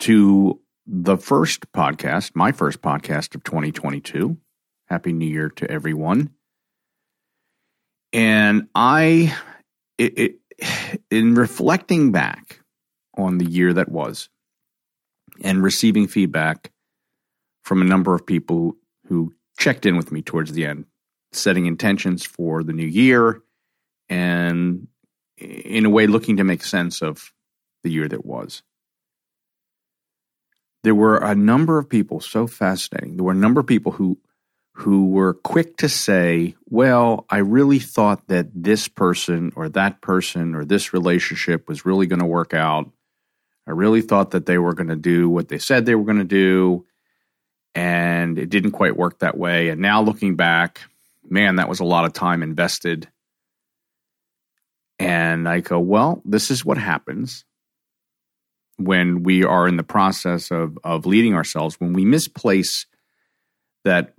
to the first podcast, my first podcast of 2022. Happy New Year to everyone. And I, it, it, in reflecting back on the year that was and receiving feedback from a number of people who checked in with me towards the end, setting intentions for the new year and in a way looking to make sense of the year that was. There were a number of people so fascinating. There were a number of people who who were quick to say, "Well, I really thought that this person or that person or this relationship was really going to work out. I really thought that they were going to do what they said they were going to do, and it didn't quite work that way. And now looking back, man, that was a lot of time invested." And I go, "Well, this is what happens when we are in the process of of leading ourselves when we misplace that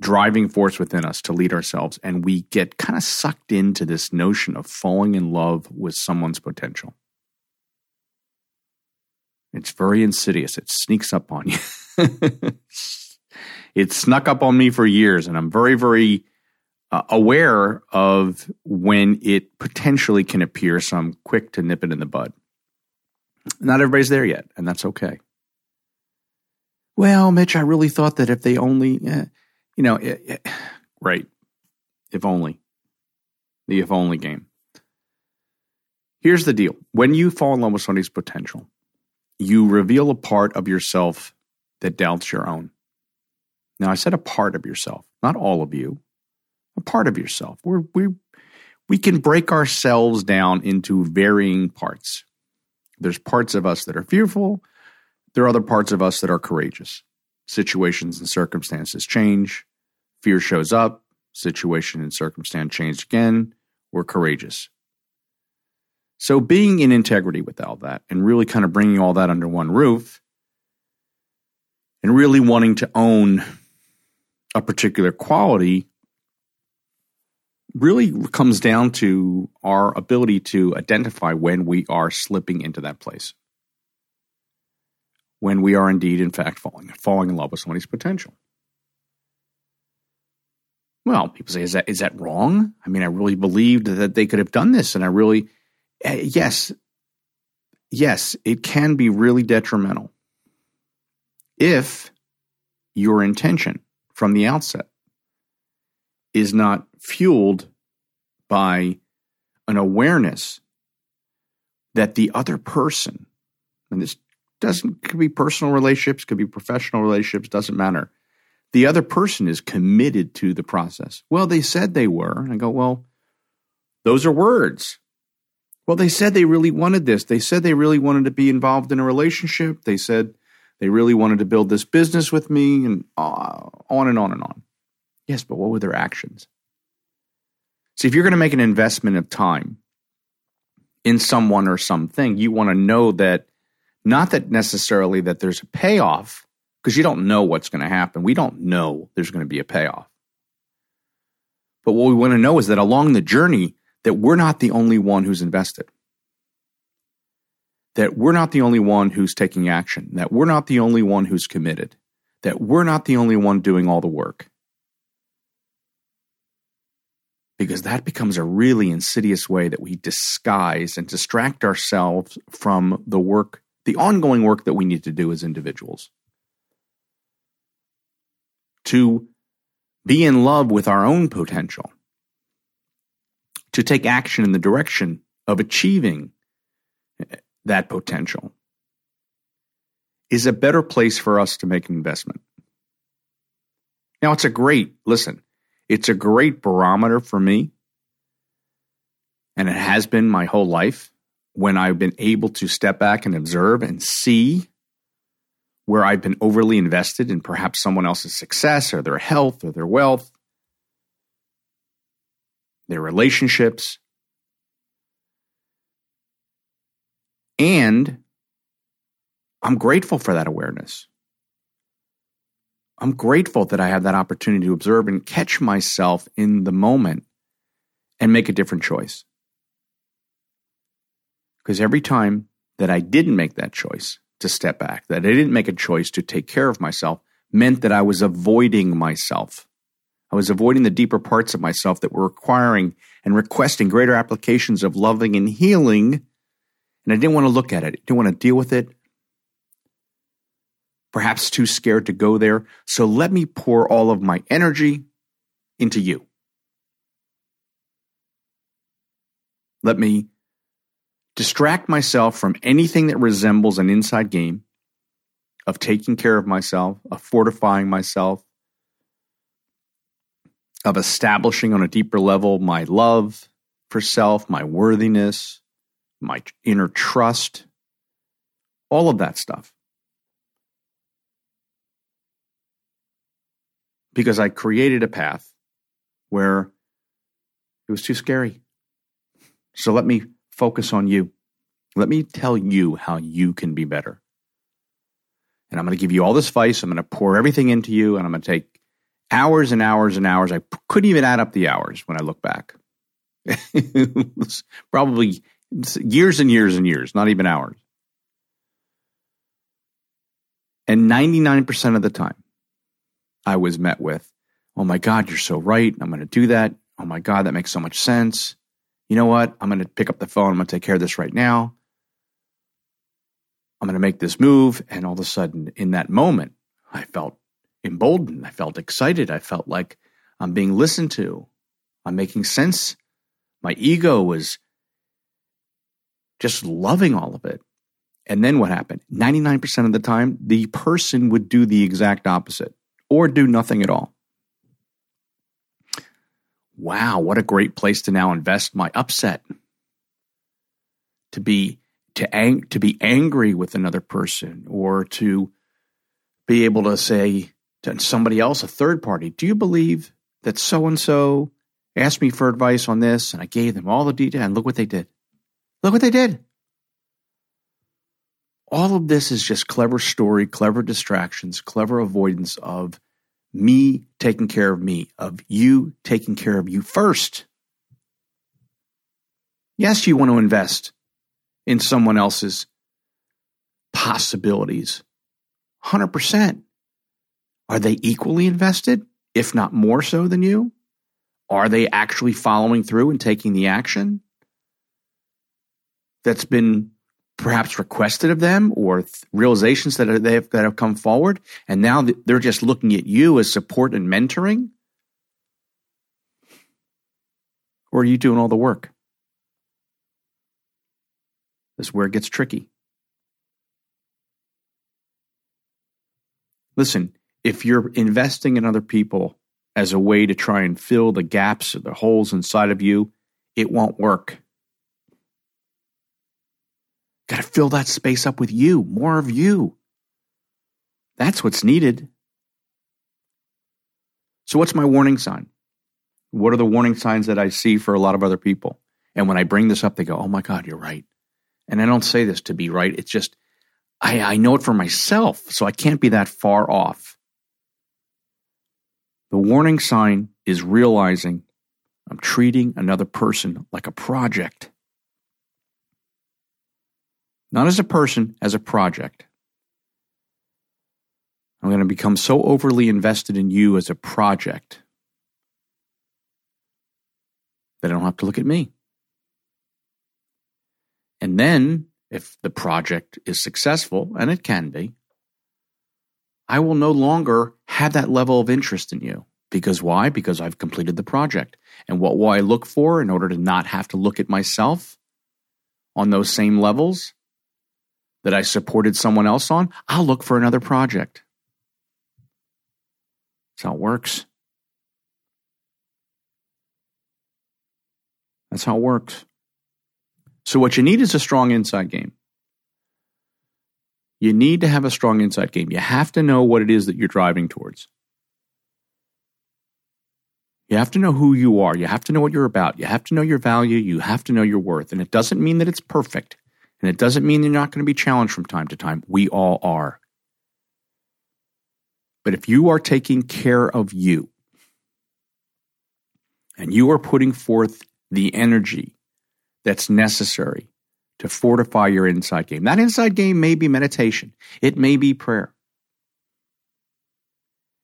driving force within us to lead ourselves and we get kind of sucked into this notion of falling in love with someone's potential. It's very insidious. It sneaks up on you. It snuck up on me for years and i'm very very uh, aware of when it potentially can appear so i'm quick to nip it in the bud not everybody's there yet, and that's okay. Well, Mitch, I really thought that if they only, eh, you know, eh, eh, right, if only, the if only game. Here's the deal when you fall in love with somebody's potential, you reveal a part of yourself that doubts your own. Now, I said a part of yourself, not all of you, a part of yourself. We're, we we can break ourselves down into varying parts. There's parts of us that are fearful. There are other parts of us that are courageous. Situations and circumstances change. Fear shows up. Situation and circumstance change again. We're courageous. So, being in integrity with all that and really kind of bringing all that under one roof and really wanting to own a particular quality really comes down to our ability to identify when we are slipping into that place. When we are indeed, in fact, falling, falling in love with somebody's potential. Well, people say, is that, is that wrong? I mean, I really believed that they could have done this. And I really, uh, yes, yes, it can be really detrimental if your intention from the outset is not fueled by an awareness that the other person, and this doesn't could be personal relationships, could be professional relationships, doesn't matter. The other person is committed to the process. Well, they said they were. And I go, well, those are words. Well, they said they really wanted this. They said they really wanted to be involved in a relationship. They said they really wanted to build this business with me, and uh, on and on and on. Yes, but what were their actions? See, if you're going to make an investment of time in someone or something, you want to know that not that necessarily that there's a payoff because you don't know what's going to happen. We don't know there's going to be a payoff. But what we want to know is that along the journey that we're not the only one who's invested. That we're not the only one who's taking action, that we're not the only one who's committed, that we're not the only one doing all the work. Because that becomes a really insidious way that we disguise and distract ourselves from the work the ongoing work that we need to do as individuals to be in love with our own potential, to take action in the direction of achieving that potential is a better place for us to make an investment. Now, it's a great, listen, it's a great barometer for me, and it has been my whole life when I've been able to step back and observe and see where I've been overly invested in perhaps someone else's success or their health or their wealth, their relationships. And I'm grateful for that awareness. I'm grateful that I have that opportunity to observe and catch myself in the moment and make a different choice. Because every time that I didn't make that choice, to step back, that I didn't make a choice to take care of myself, meant that I was avoiding myself. I was avoiding the deeper parts of myself that were requiring and requesting greater applications of loving and healing. And I didn't want to look at it, I didn't want to deal with it. Perhaps too scared to go there. So let me pour all of my energy into you. Let me distract myself from anything that resembles an inside game of taking care of myself, of fortifying myself, of establishing on a deeper level my love for self, my worthiness, my inner trust, all of that stuff. Because I created a path where it was too scary. So let me focus on you. Let me tell you how you can be better. And I'm going to give you all this advice. I'm going to pour everything into you, and I'm going to take hours and hours and hours. I couldn't even add up the hours when I look back. it was probably years and years and years, not even hours. And 99% of the time, I was met with, Oh my God, you're so right. I'm going to do that. Oh my God, that makes so much sense you know what? I'm going to pick up the phone. I'm going to take care of this right now. I'm going to make this move. And all of a sudden, in that moment, I felt emboldened. I felt excited. I felt like I'm being listened to. I'm making sense. My ego was just loving all of it. And then what happened? 99% of the time, the person would do the exact opposite or do nothing at all wow, what a great place to now invest my upset. To be to ang- to be angry with another person or to be able to say to somebody else, a third party, do you believe that so and so asked me for advice on this and I gave them all the detail and look what they did. Look what they did. All of this is just clever story, clever distractions, clever avoidance of me taking care of me, of you taking care of you first. Yes, you want to invest in someone else's possibilities. 100%. Are they equally invested, if not more so than you? Are they actually following through and taking the action that's been perhaps requested of them or th- realizations that, are, they have, that have come forward, and now they're just looking at you as support and mentoring? Or are you doing all the work? This is where it gets tricky. Listen, if you're investing in other people as a way to try and fill the gaps or the holes inside of you, it won't work. Got to fill that space up with you, more of you. That's what's needed. So, what's my warning sign? What are the warning signs that I see for a lot of other people? And when I bring this up, they go, Oh my God, you're right. And I don't say this to be right. It's just, I, I know it for myself, so I can't be that far off. The warning sign is realizing I'm treating another person like a project not as a person, as a project. I'm going to become so overly invested in you as a project that I don't have to look at me. And then if the project is successful, and it can be, I will no longer have that level of interest in you. Because why? Because I've completed the project. And what will I look for in order to not have to look at myself on those same levels that I supported someone else on? I'll look for another project. That's how it works. That's how it works. So, what you need is a strong inside game. You need to have a strong inside game. You have to know what it is that you're driving towards. You have to know who you are. You have to know what you're about. You have to know your value. You have to know your worth. And it doesn't mean that it's perfect. And it doesn't mean you're not going to be challenged from time to time. We all are. But if you are taking care of you and you are putting forth the energy that's necessary to fortify your inside game. That inside game may be meditation, it may be prayer,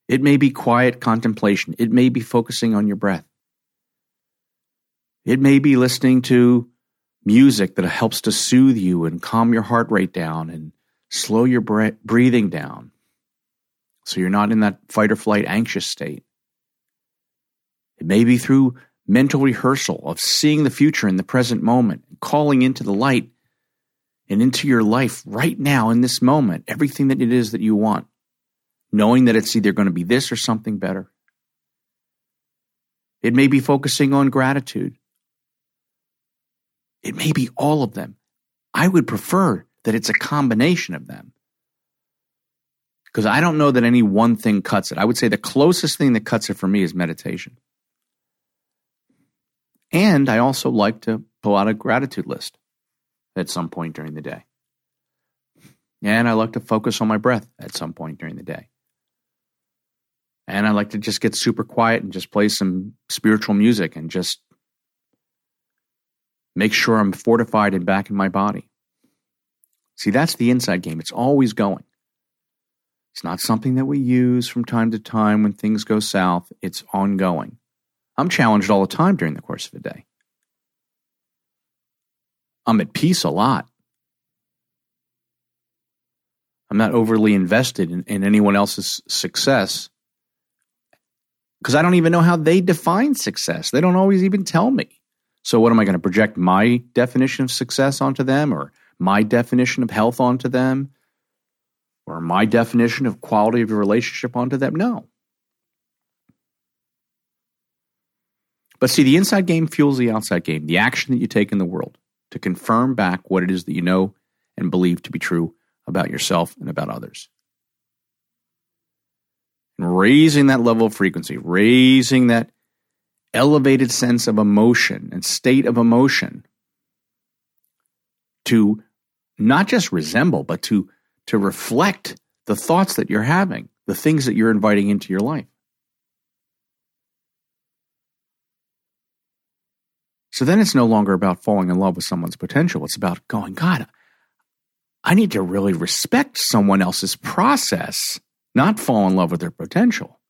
it may be quiet contemplation, it may be focusing on your breath, it may be listening to music that helps to soothe you and calm your heart rate down and slow your breathing down so you're not in that fight or flight anxious state. It may be through mental rehearsal of seeing the future in the present moment, calling into the light and into your life right now in this moment, everything that it is that you want, knowing that it's either going to be this or something better. It may be focusing on gratitude. It may be all of them. I would prefer that it's a combination of them. Because I don't know that any one thing cuts it. I would say the closest thing that cuts it for me is meditation. And I also like to pull out a gratitude list at some point during the day. And I like to focus on my breath at some point during the day. And I like to just get super quiet and just play some spiritual music and just make sure I'm fortified and back in my body. See, that's the inside game. It's always going. It's not something that we use from time to time when things go south, it's ongoing. I'm challenged all the time during the course of a day. I'm at peace a lot. I'm not overly invested in, in anyone else's success because I don't even know how they define success. They don't always even tell me. So, what am I going to project my definition of success onto them or my definition of health onto them or my definition of quality of your relationship onto them? No. But see, the inside game fuels the outside game, the action that you take in the world to confirm back what it is that you know and believe to be true about yourself and about others. And raising that level of frequency, raising that elevated sense of emotion and state of emotion to not just resemble, but to, to reflect the thoughts that you're having, the things that you're inviting into your life. So then it's no longer about falling in love with someone's potential. It's about going, God, I need to really respect someone else's process, not fall in love with their potential.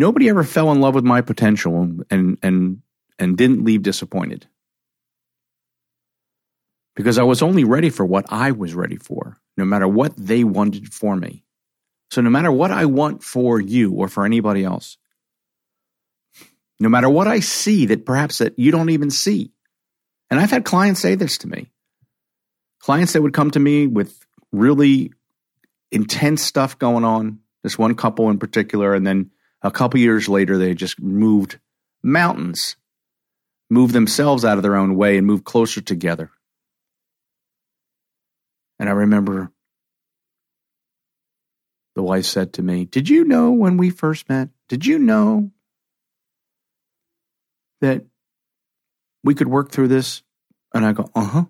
Nobody ever fell in love with my potential and and and didn't leave disappointed. Because I was only ready for what I was ready for, no matter what they wanted for me. So no matter what I want for you or for anybody else, no matter what I see that perhaps that you don't even see. And I've had clients say this to me. Clients that would come to me with really intense stuff going on, this one couple in particular, and then a couple years later they just moved mountains, moved themselves out of their own way and moved closer together. And I remember the wife said to me, Did you know when we first met? Did you know that we could work through this? And I go, uh huh.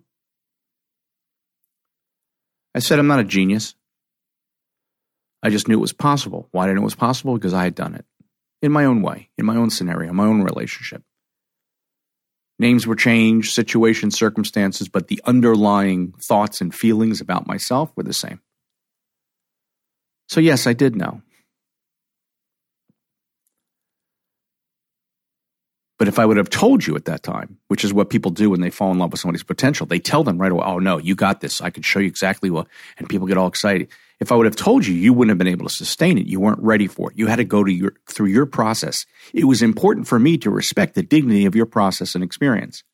I said, I'm not a genius. I just knew it was possible. Why did I know it was possible? Because I had done it in my own way, in my own scenario, my own relationship. Names were changed, situations, circumstances, but the underlying thoughts and feelings about myself were the same. So, yes, I did know. But if I would have told you at that time, which is what people do when they fall in love with somebody's potential, they tell them right away, oh, no, you got this. I can show you exactly what, and people get all excited. If I would have told you, you wouldn't have been able to sustain it. You weren't ready for it. You had to go to your, through your process. It was important for me to respect the dignity of your process and experience.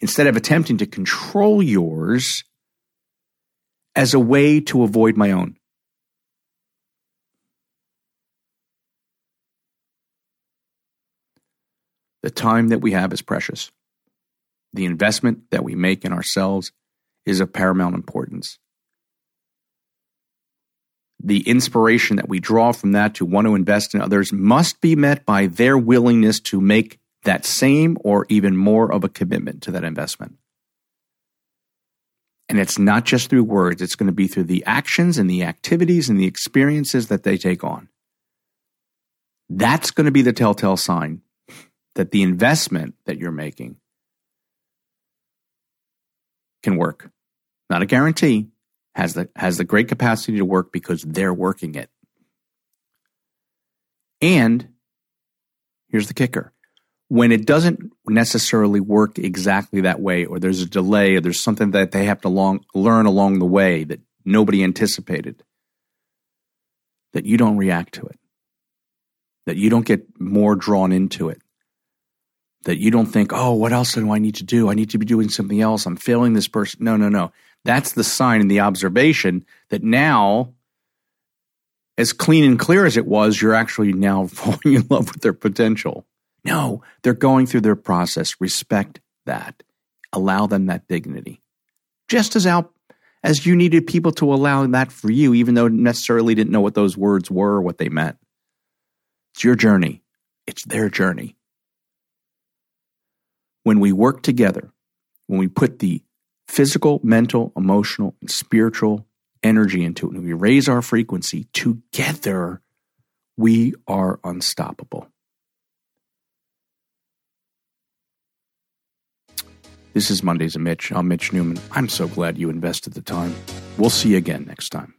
Instead of attempting to control yours as a way to avoid my own. The time that we have is precious. The investment that we make in ourselves is of paramount importance. The inspiration that we draw from that to want to invest in others must be met by their willingness to make that same or even more of a commitment to that investment. And it's not just through words, it's going to be through the actions and the activities and the experiences that they take on. That's going to be the telltale sign that the investment that you're making can work. Not a guarantee, has the has the great capacity to work because they're working it. And here's the kicker. When it doesn't necessarily work exactly that way, or there's a delay, or there's something that they have to long, learn along the way that nobody anticipated, that you don't react to it, that you don't get more drawn into it, that you don't think, oh, what else do I need to do? I need to be doing something else. I'm failing this person. No, no, no. That's the sign and the observation that now, as clean and clear as it was, you're actually now falling in love with their potential. No, they're going through their process. Respect that. Allow them that dignity. Just as out as you needed people to allow that for you, even though necessarily didn't know what those words were or what they meant. It's your journey. It's their journey when we work together, when we put the physical, mental, emotional, and spiritual energy into it, when we raise our frequency together, we are unstoppable. This is Mondays of Mitch. I'm Mitch Newman. I'm so glad you invested the time. We'll see you again next time.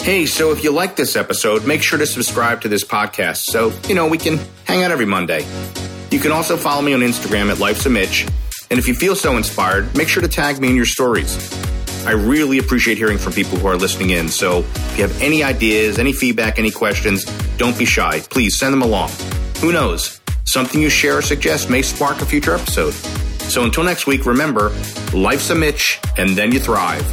Hey, so if you like this episode, make sure to subscribe to this podcast so, you know, we can hang out every Monday. You can also follow me on Instagram at Life's a Mitch. And if you feel so inspired, make sure to tag me in your stories. I really appreciate hearing from people who are listening in. So if you have any ideas, any feedback, any questions, don't be shy. Please send them along. Who knows? Something you share or suggest may spark a future episode. So until next week, remember life's a Mitch, and then you thrive.